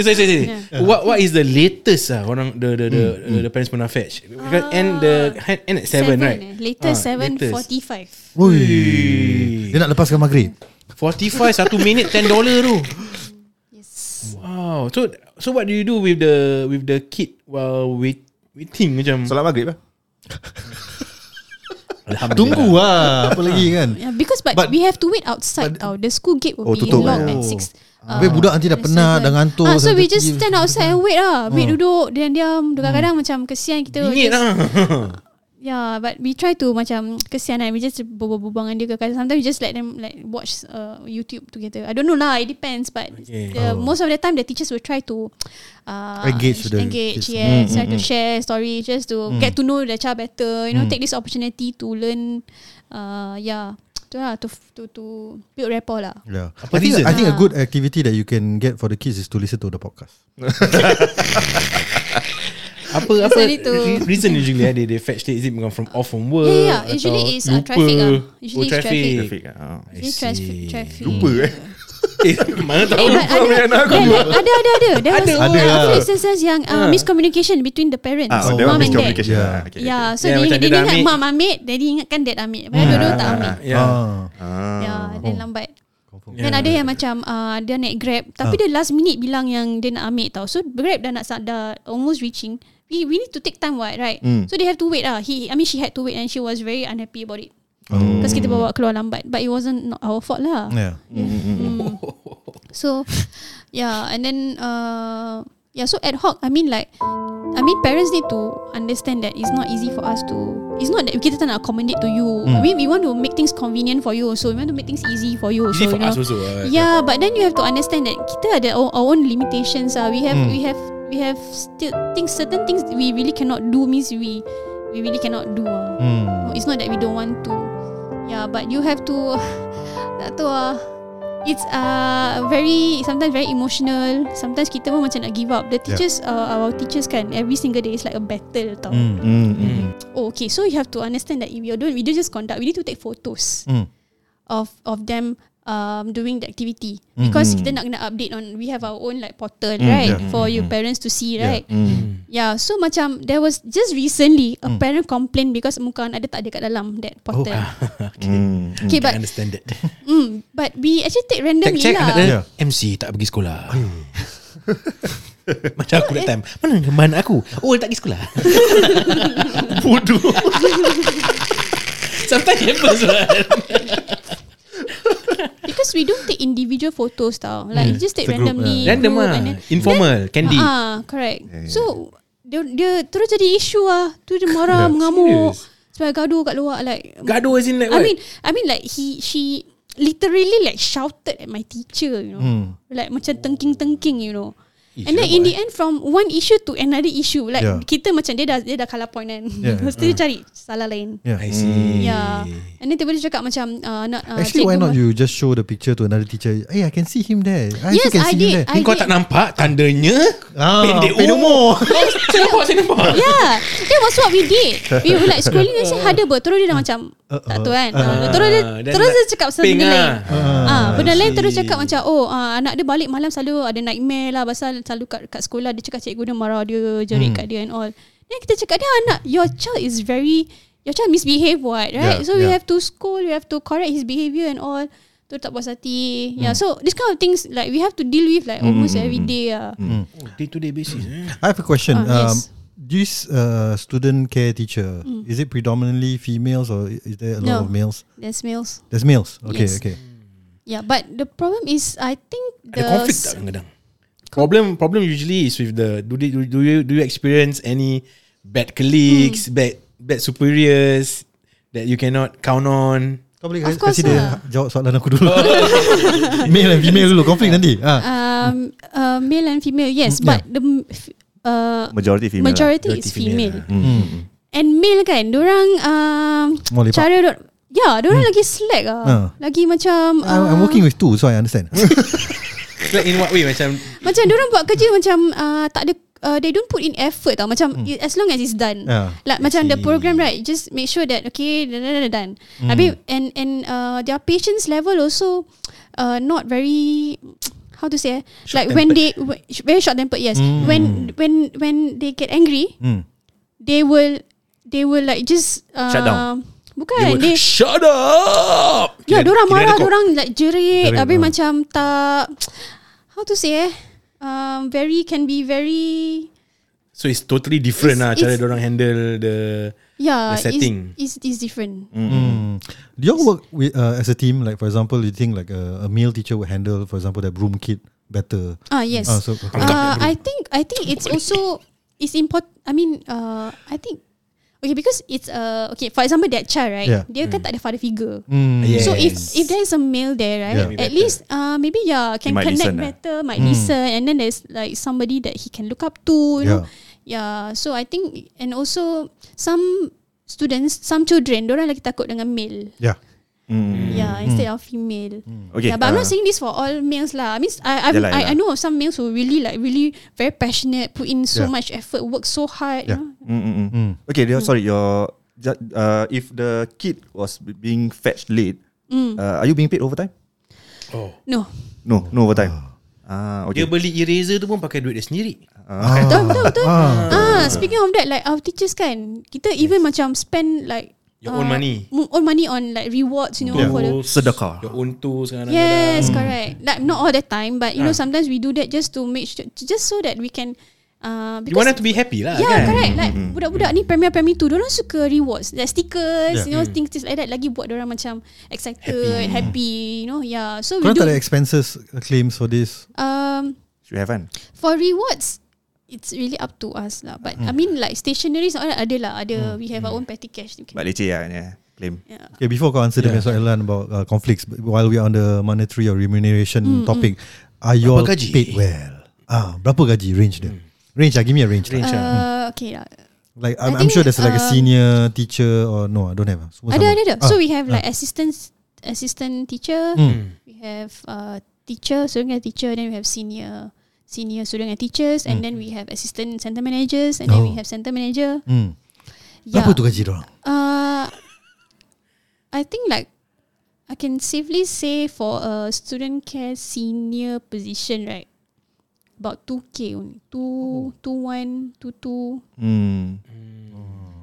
Okay, sorry, sorry, sorry. Yeah. What what is the latest ah orang the the the, the, the parents pernah fetch? Because end the end at seven, right? eh. Later Ah, seven latest. forty five. Ui. Dia nak lepaskan maghrib. 45 satu minit 10 dollar tu. Yes. Wow. So so what do you do with the with the kid while wait waiting macam Solat maghrib lah. Tunggu lah. Apa lagi kan? Yeah, because but, But- we have to wait outside. but- tau. the school gate will Oh, be tutup, locked eh? at Oh. six. Habis budak nanti dah penat, dah ngantuk, Ah, so we just stand outside and wait lah. Wait duduk, diam-diam. Kadang-kadang macam kesian kita. Bingit just- lah. Yeah, but we try to macam kesian lah. We just berbual-bual dengan dia ke. Sometimes we just let them like watch uh, YouTube together. I don't know lah. It depends. But Okay. the, most of the time, the teachers will try to uh, Engage with the engage. kids. Yes, try to share story just to get to know the child better. You know, Mm. take this opportunity to learn. Uh, yeah, tu lah to to to build rapport lah. Yeah. Apa I think reason? I think a Ah. good activity that you can get for the kids is to listen to the podcast. apa apa re- reason usually eh, they they fetch it is it from off from work Yeah, yeah. Usually atau it's, uh, lupa? traffic ah. Usually oh, traffic, traffic. Traffic ah. I Usually traffic, traffic. Lupa eh. eh, mana tahu Eh, but ada, anak aku buat. ada, ada, ada. There was Ada. ada, Ada lah. instances yang uh, miscommunication between the parents, Ah, oh, mom and dad. Yeah. Ah, okay, Yeah, okay. so Yeah, dia, dia, dia ingat ambil. mom ambil, dia ingatkan dad ambil. Padahal dua-dua tak ambil. yeah. Ah. Ah. Yeah, then lambat. Yeah. Dan ada yang macam uh, dia naik Grab, tapi dia last minute bilang yang dia nak ambil tau. So Grab dah nak dah almost reaching. We we need to take time what, right? Mm. So they have to wait lah. He, I mean she had to wait and she was very unhappy about it. Oh. Because kita bawa keluar lambat. But it wasn't not our fault lah. Yeah. Mm. So yeah, and then uh, yeah, so ad hoc. I mean like, I mean parents need to understand that it's not easy for us to. It's not that kita tak nak accommodate to you. I mean we want to make things convenient for you. So we want to make things easy for you. Easy so, for you know, us also uh, Yeah, but then you have to understand that kita ada our, our own limitations. Ah, we have we have we have still things certain things we really cannot do means we we really cannot do. Ah. Hmm. It's not that we don't want to. Yeah, but you have to tak tahu ah. It's uh very sometimes very emotional. Sometimes kita pun macam nak give up. The teachers uh, our teachers kan every single day is like a battle tau. Mm, mm. Mm. Oh, okay, so you have to understand that if you're doing we don't just conduct, we need to take photos Hmm. of of them um doing the activity. Because kita nak kena update on we have our own like portal right? yeah. for you parents to see Yeah. right? Mm. yeah so macam there was just recently a Mm. parent complain because muka anak dia tak ada kat dalam that portal. Mm. okay Can but understand that. Mm, but we actually take randomly check lah. anak dia Yeah. MC tak pergi sekolah. Macam aku that time. Mana anak aku? Oh dia tak pergi sekolah. Bodoh. Sometimes happens right Because we don't take individual photos tau. Like you just take It's group, randomly. Hmm. Random lah and then- Informal Candid Ah, correct. So dia dia terus jadi isu ah. Tu dia marah Yeah, mengamuk. serious. Sebab gaduh kat luar like Gaduh as in like I what mean I mean like he she literally like shouted at my teacher, you know. Hmm. Like macam tengking-tengking, you know. And then in the end from one issue to another issue like Yeah. kita macam dia dah dia dah kalah point kan. Yeah. Lepas tu dia cari salah lain. Yeah. I see Yeah. And then tiba-tiba dia cakap macam uh, nak uh, Actually, why not you just show the picture to another teacher? Hey, I can see him there. I Yes, can I see did. him there. I kau did. tak nampak Tandanya Ah, Pendek umur Saya nampak Saya nampak Yeah That was what we did We were like scrolling and say Ada ber Terus dia dah macam Tak tahu kan? Uh, Terus dia then Terus dia cakap pasal benda lain. Lah. Ah, Benda I lain terus cakap macam Oh ah, anak dia balik malam Selalu ada nightmare lah Pasal selalu kat, kat sekolah Dia cakap cikgu dia marah dia Jerit kat dia and all. Then kita cakap Dia anak Your child is very Your child misbehave what Right? Yeah, So we yeah. have to scold We have to correct his behaviour and all. Tu tak puas hati. Yeah so This kind of things Like we have to deal with Like almost every day lah Oh, Day to day basis eh? I have a question. Ah, um, yes. This uh, student care teacher, is it predominantly females or is there a lot No. of males? There's males There's males. Okay, Yes. okay. Yeah but the problem is I think the Ada conflict tak kadang-kadang Problem problem usually is with the do, they, do, do you do you experience any bad colleagues, Hmm. bad bad superiors that you cannot count on? Kau boleh Of kasi course dia lah. jawab soalan aku dulu. Male and female dulu konflik nanti. Ah. um, uh, male and female yes Mm, but the uh, Majority female. lah. majority Majority is female female, Hmm. and male kan orang um, Mau lepak. cara dor- ya orang lagi slack ah Ah. lagi macam I'm, I'm uh, working with two, so I understand. Like in what way macam macam orang buat kerja macam uh, tak ada uh, they don't put in effort tau macam mm. as long as it's done Yeah. like macam the see. program right just make sure that okay done done, done. Mm. Habis and and uh, their patience level also uh, not very how to say eh? like when they very short tempered yes Mm. when when when they get angry Hmm. they will they will like just uh, Shut down. bukan they they, Shut up ya Kira- orang marah orang like jerit habis ah. macam tak how to say eh um, very can be very So it's totally different It's- lah Cara orang handle the yeah The setting. it's, it's different Mm. Do you all work with, uh, as a team? Like, for example, you think like a, a male teacher would handle, for example, that broom kid better? ah yes Ah, so, okay. Uh, I think I think it's also it's important. I mean, uh, I think okay because it's uh okay. For example, that child right, Yeah. dia kan tak ada father figure. Mm. Yeah. So if Yes. if there is a male there, right, Yeah. at least uh maybe yeah can connect listen, ah. better, might Mm. listen, and then there's like somebody that he can look up to. You know, yeah. So I think and also some students, some children, orang lagi takut dengan male. Yeah. Mm. Yeah, instead of female. Okay. Yeah, but I'm not uh, saying this for all males lah. I mean, I I, Yalah, I, I yalah. know of some males who really like really very passionate, put in so Yeah. much effort, work so hard. Yeah. You know? Mm, mm, mm. Mm. Okay, dia- sorry. Your uh, if the kid was being fetched late, Mm. uh, are you being paid overtime? Oh No. No, no overtime. Ah, okay. Dia beli eraser tu pun pakai duit dia sendiri Ah. Betul betul betul. Ah. Ah, speaking of that, like our teachers kan, kita even macam spend like Your own money. mo- own money on like rewards, you know, Yeah. for the. Tools, Sedekah. Your own tools kadang-kadang Yes, correct. Like not all the time, but you know Ah. sometimes we do that just to make sure, just so that we can. Uh, You want them to be happy lah Yeah, kan correct. Like budak-budak ni premier premier tu, orang suka rewards, like stickers, Yeah. you know, things, things like that. Lagi buat orang macam excited, happy, Happy. you know. Yeah. So we Korang do. tak ada expenses uh, claims for this? Um, Should have kan? for rewards, it's really up to us lah. But I mean, like stationeries, all that ada lah. Ada. We have our own petty cash. You But leceh lah yeah. Claim. Yeah. Okay, before kau answer yeah. the soalan about uh, conflicts, but while we are on the monetary or remuneration topic, are you all gaji? paid well? Ah, berapa gaji range dia? Range ah, give me a range. Range lah. ah. Uh, okay lah. Like I'm, I'm sure there's like a um, senior teacher or no, I don't have. ah. Semua Ada sama. ada ada. Ah, So we have like ah. assistant assistant teacher. Hmm. We have uh, teacher, student and teacher. Then we have senior senior student and teachers, and then we have assistant center managers, and then we. Oh. have center manager. Hmm. Yeah. Berapa tu gaji dia orang? Uh, I think like I can safely say for a student care senior position, right? About two k only, two two one two two. Hmm.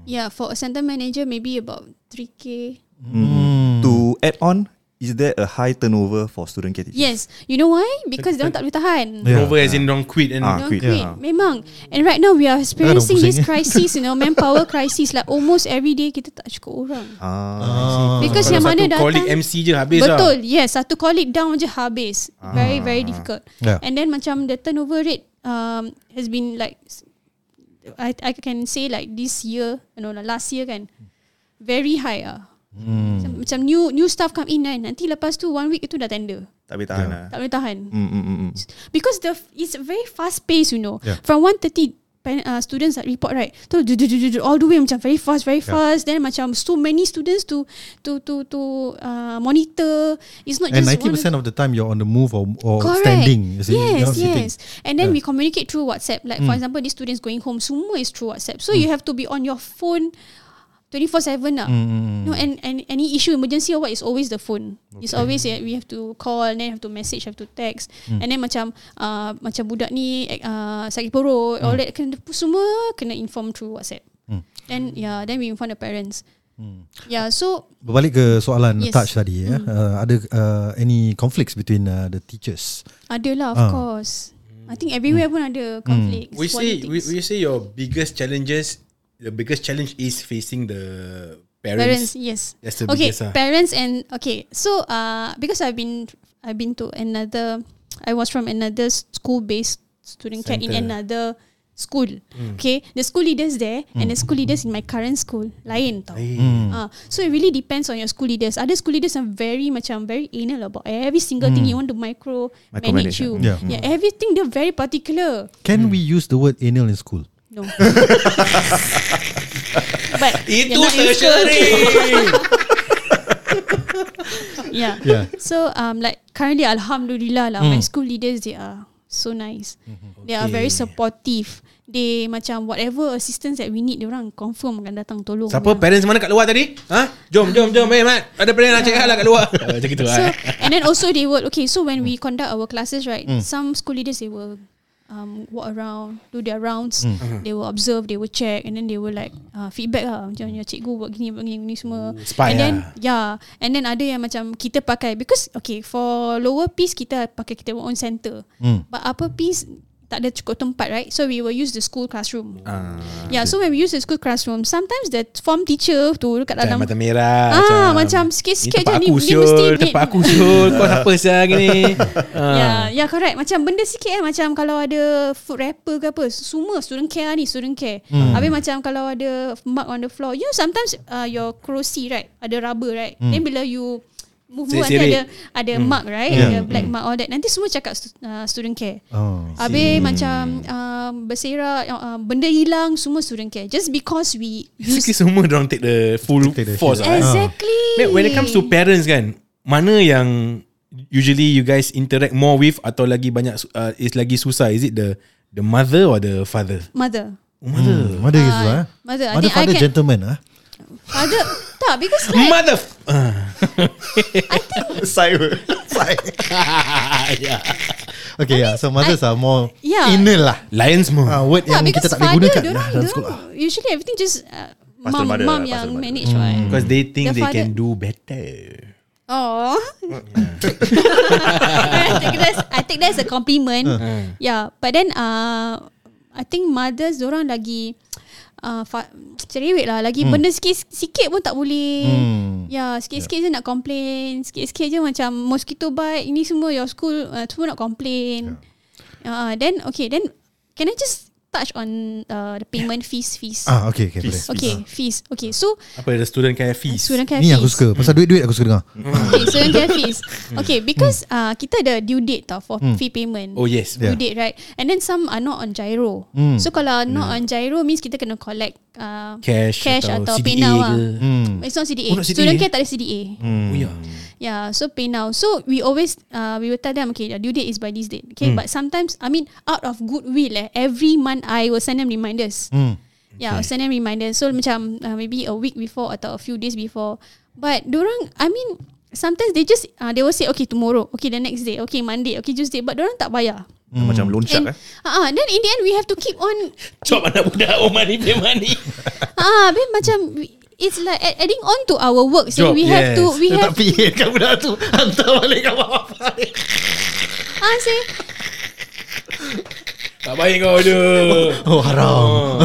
Yeah, for a center manager maybe about three k. Hmm. To add on, is there a high turnover for student care teachers? Yes. You know why? Because dia tak boleh tahan. Yeah. Over as in don't quit and Ah, Don't quit. quit. Yeah. Memang. And right now we are experiencing this crisis, you know, manpower crisis. Like almost every day kita tak cukup orang. Ah, Because Kalau yang mana satu datang colleague MC je habis Betul lah. Yes Satu colleague down je habis Very very difficult Yeah. And then macam The turnover rate um, Has been like I I can say like This year No lah last year kan Very high ah. Macam, macam new new staff come in kan Nanti lepas tu One week itu dah tender tak boleh tahan lah. Tak boleh tahan Mm, mm, mm, mm. Because the It's very fast pace you know Yeah. From 130 pen- uh, students that report right tu du- all the way macam very fast very fast then macam so many students to to to to uh, monitor it's not And just ninety one percent of the time you're on the move or, or Correct. standing. You see, you're yes, not sitting. yes. And then Yeah. we communicate through WhatsApp. Like for example, these students going home, semua is through WhatsApp. So you have to be on your phone 24/7 lah. No, and and any issue emergency or what is always the phone. It's always yeah, we have to call and then have to message, have to text. And then macam uh, macam budak ni uh, sakit perut, all that kena semua kena inform through WhatsApp. Then yeah, then we inform the parents. Yeah, so Berbalik ke soalan Yes. touch tadi ya. Uh, ada uh, any conflicts between uh, the teachers? ada lah of Ah. course. I think everywhere pun ada conflict. We say we, we say your biggest challenges the biggest challenge is facing the parents parents. yes. That's the okay biggest, ah. parents and okay so uh because i've been i've been to another i was from another school based student care in another school. Okay the school leaders there and the school leaders in my current school lain tau. Uh, so it really depends on your school leaders. Other school leaders are very macam very anal about every single thing you want to micro manage you yeah. yeah. Everything they're very particular. Can we use the word anal in school? No but Itu tertiary. yeah. Yeah. So um like currently alhamdulillah lah my school leaders they are so nice. They are very supportive. They macam whatever assistance that we need dia orang confirm akan datang tolong. Siapa parents mana kat luar tadi? Ha? Jom jom jom eh Mat. Ada parents nak cakap lah kat luar. Macam gitu So lah. and then also they will okay so when we conduct our classes right some school leaders they will um, walk around do their rounds. They will observe they will check and then they will like uh, feedback lah. Macam ya cikgu buat gini buat gini, gini semua. Spy and then lah. yeah and then ada yang macam kita pakai because okay for lower piece kita pakai kita own center. But upper piece tak ada cukup tempat right so we will use the school classroom Ah, yeah so when we use the school classroom sometimes the form teacher tu dekat Macam dalam mata merah. Ah, macam sikit-sikit Ni je ni- ni mesti ni- tempat aku siul. Kau siapa sah gini? Ya, yeah, yeah, correct. Macam benda sikit eh macam kalau ada food wrapper ke apa, semua student care ni, student care. Hmm. Habis macam kalau ada mark on the floor, you know sometimes uh, your kerusi right, ada rubber right. Hmm. Then bila you move move nanti ada ada hmm. mark right, Yeah. ada black mark all that. Nanti semua cakap stu- uh, student care. Oh. Habis macam uh, berserak, uh, benda hilang semua student care. Just because we use Basically semua dorang take the full Take the force shit. lah. exactly. Then when it comes to parents kan, mana yang usually you guys interact more with atau lagi banyak uh, is lagi susah? Is it the the mother or the father? mother. Oh, mother. Hmm. Mother is Ah, lah. eh. mother, I Mother I father can- gentleman ah. Father tak because like Mother. f- Ah. Side Side yeah. Okay, yeah. So mothers are more Yeah. anal lah. Lain semua. Ah, word Tak, yang kita because tak boleh gunakan dorang, lah dalam sekolah. Usually everything just uh, mom, mother, mom yang mother. manage right. Because they think The they father- can do better. Oh, I take that. I take that as a compliment. Yeah, but then uh, I think mothers orang lagi uh, fa- cerewet lah. Lagi benda sikit sikit pun tak boleh. Hmm. Ya, sikit-sikit je nak complain. Sikit-sikit je macam mosquito bite ini semua your school uh, semua nak complain. Uh, then okay, then can I just touch on uh, the payment fees fees? Ah, okay, okay. Fees. boleh. Okay, fees. Okay, so Apa the student care fees? student care Ni fees. aku suka. Pasal duit-duit aku suka dengar. Okay, student care fees. Okay, because uh, kita ada due date tau for fee payment. Oh yes. Yeah. Due date, right? And then some are not on gyro. Hmm. So kalau not on gyro means kita kena collect uh, Cash, cash atau, atau, CDA PayNow ke? lah. Hmm. It's not CDA. Oh, not CDA. Student care tak ada CDA. Oh ya. Yeah, so PayNow. So we always uh, we will tell them okay, the due date is by this date. Okay, Hmm. but sometimes I mean out of goodwill eh, every month I will send them reminders. Hmm. Yeah, I'll send them reminders. So macam uh, maybe a week before atau a few days before. But orang, I mean, sometimes they just uh, they will say okay tomorrow, okay the next day, okay Monday, okay Tuesday. But orang tak bayar. Macam loan shark And eh uh, uh, then in the end we have to keep on. Cop anak budak Oh money pay money. Ah, uh, macam we- it's like add- adding on to our work. So Job, we have yes. to we have Tapi kat budak tu Hantar balik kat bapa ah say Tak baik kau tu. Oh haram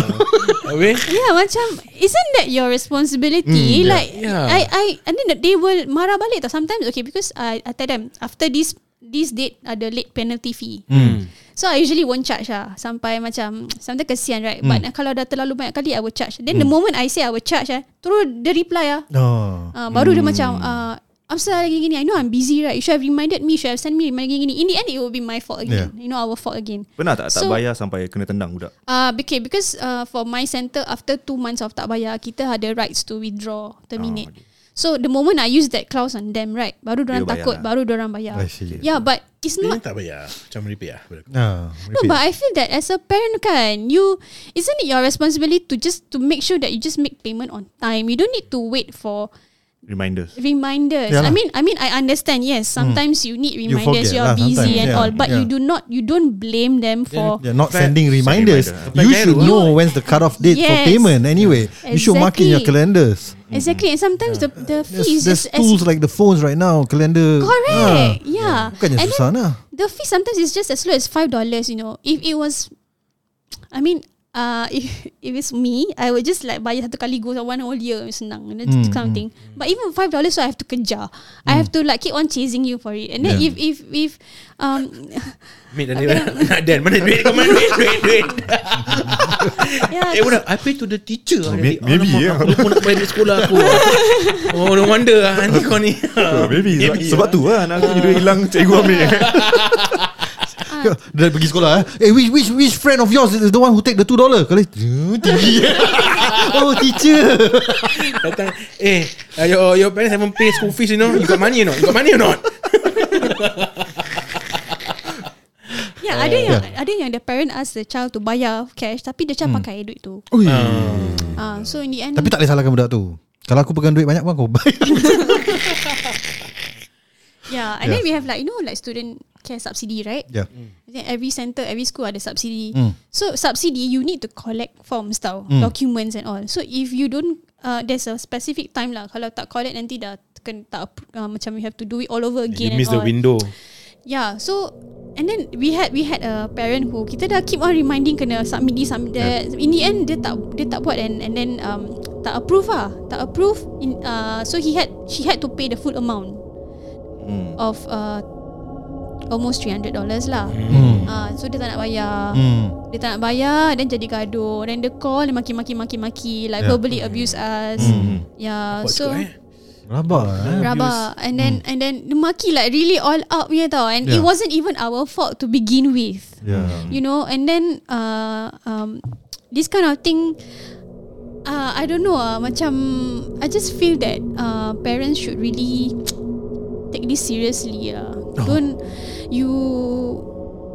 Habis? yeah macam isn't that your responsibility? Mm, yeah. like Yeah. I I and then they will marah balik tau sometimes okay because I I tell them after this this date ada late penalty fee. Hmm. So I usually won't charge lah. Sampai macam Sometimes kesian right? But kalau dah terlalu banyak kali I will charge. Then the moment I say I will charge eh, Terus dia reply ah, Oh. Uh, Baru dia macam uh, Amsa lagi gini. I know I'm busy right? You should have reminded me. You should have sent me reminder gini. In the end it will be my fault again. You know our fault again. Pernah tak? Tak So- bayar sampai kena tendang budak? Uh, okay, because uh, for my center after two months of tak bayar, kita ada rights to withdraw, terminate. Oh, okay. So the moment I use that clause on them, right, baru Dia orang bayar takut, lah. baru orang bayar. I see. Yeah, but it's Dia not. tak bayar. Macam repeat lah. Ah, No, but I feel that as a parent kan, you isn't it your responsibility to just to make sure that you just make payment on time. You don't need to wait for Reminders. reminders. Yeah I mean, I mean, I understand. Yes, sometimes you need You reminders. You are lah busy sometimes, and yeah, all, but you yeah. do not. You don't blame them for. They're not sending reminders. reminder. Apply You should lah. know when's the cut-off date for Yes. payment anyway. You should mark in your Exactly. calendars. Exactly, and sometimes the the There's, fee is there's just as tools like the phones right now, calendar. Correct. Ah. Yeah. Bukannya And susah then nah. the fee sometimes is just as low as five dollars. You know, if it was, I mean, uh, if if it's me, I would just like bayar satu kali go one whole year. Senang, you know, Hmm, this kind of thing. But even five dollars, so I have to kejar. I have to like keep on chasing you for it. And then Yeah. if if if um, Mate dah nak Dan. Mana duit kau Mana? Duit Duit. Duit yeah, Eh budak I pay to the teacher. Oh, Alamak, may- maybe, yeah. Aku nak bayar duit sekolah aku. Oh no wonder. Lah Ni kau ni. Oh, maybe, sebab, sebab tu lah anak aku duit hilang cikgu ambil. Dia pergi sekolah eh. Eh which which which friend of yours is the one who take the 2 dollar? Kali "Hmm, tinggi. oh teacher. Datang Eh uh, your, your parents haven't pay school fees you know You got money or not You got money or not yeah, ada yang ada yang the parent ask the child to bayar cash, tapi the child pakai duit tu. Ui. Ah, so in the end, Tapi tak boleh salahkan budak tu. Kalau aku pegang duit banyak pun aku bayar. Yeah, and Yeah. then we have like you know like student care subsidy, right? yeah. I think every center, every school ada subsidy. Mm. So subsidy, you need to collect forms tau, Mm. documents and all. So if you don't, uh, there's a specific time lah. Kalau tak collect nanti dah kan tak appro- uh, macam you have to do it all over You again miss and the all. window Yeah, so and then we had we had a parent who kita dah keep on reminding kena submit this submit that. In the end dia tak dia tak buat and and then um tak approve ah, tak approve. In uh, so he had she had to pay the full amount Hmm. of uh, almost $300 lah. Hmm. Ah, so dia tak nak bayar. Hmm. Dia tak nak bayar then jadi gaduh. Then dia call dia maki-maki maki-maki like Yeah. verbally abuse us. Hmm. Yeah, Apa so cakap, eh? Rabak eh. Rabak And then And then Dia maki like really all out punya tau And it Yeah. wasn't even our fault To begin with Yeah. You know And then uh, um, This kind of thing uh, I don't know uh, Macam I just feel that uh, Parents should really Take this seriously uh. Oh. Don't You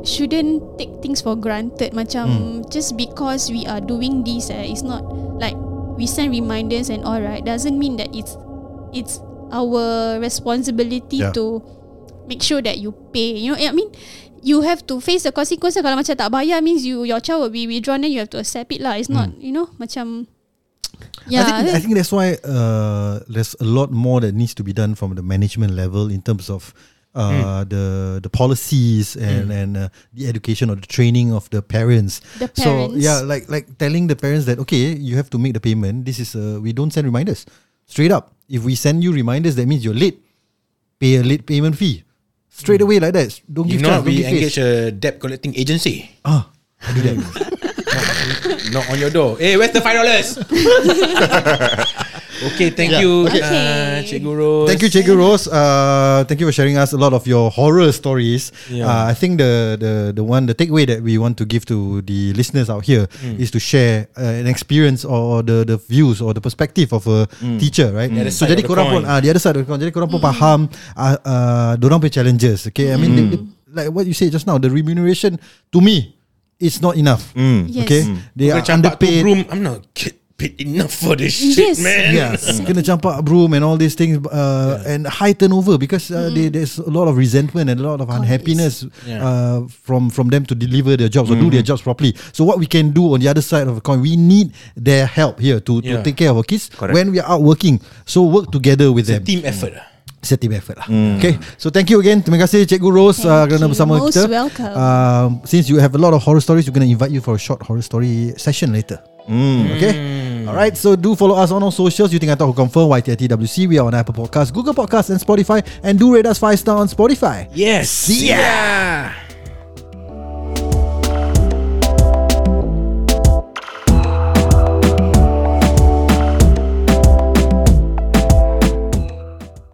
Shouldn't take things for granted Macam Hmm. Just because we are doing this eh, It's not Like We send reminders and all right Doesn't mean that it's It's our responsibility Yeah. to Make sure that you pay You know I mean You have to face the consequences Kalau macam tak bayar Means you Your child will be withdrawn Then you have to accept it lah It's not You know Macam I think I think that's why uh, there's a lot more that needs to be done from the management level in terms of uh, the the policies and and uh, the education or the training of the parents. The So yeah, like like telling the parents that okay, you have to make the payment. This is uh, we don't send reminders straight up. If we send you reminders, that means you're late. Pay a late payment fee straight away like that. Don't If give not chance. Don't we give engage face. a debt collecting agency Ah, I do that. Knock on your door Hey, where's the five dollars Okay thank Yeah. you Okay. uh, Cikgu Rose Thank you, Cikgu Rose. Uh, thank you for sharing us a lot of your horror stories. Yeah. Uh, I think the the the one the takeaway that we want to give to the listeners out here Hmm. is to share uh, an experience or the the views or the perspective of a teacher, right? Hmm. The other So jadi of the korang pun coin. ah the other side of the coin. Jadi korang pun faham uh, uh, dorang punya challenges. Okay, I mean Hmm. they- they- like what you say just now, the remuneration to me it's not enough. Hmm. Yes. Okay, they Kau are underpaid. broom I'm not kid paid enough for this shit, man. Yes. man. Yeah, kena campak broom and all these things, uh, and high turnover because uh, they, there's a lot of resentment and a lot of unhappiness Yeah. uh, from from them to deliver their jobs or do their jobs properly. So what we can do on the other side of the coin, we need their help here to, to take care of our kids Correct. when we are out working. So work together with them. Team effort. lah. It's a team effort lah. Okay, so thank you again. Terima kasih Cikgu Rose uh, Thank kerana you. bersama Most kita. welcome. Um, since you have a lot of horror stories, we're going to invite you for a short horror story session later. Okay. Alright, so do follow us on our socials. You think I who confirm YTITWC. We are on Apple Podcasts, Google Podcasts, and Spotify. And do rate us five star on Spotify. Yes. See ya.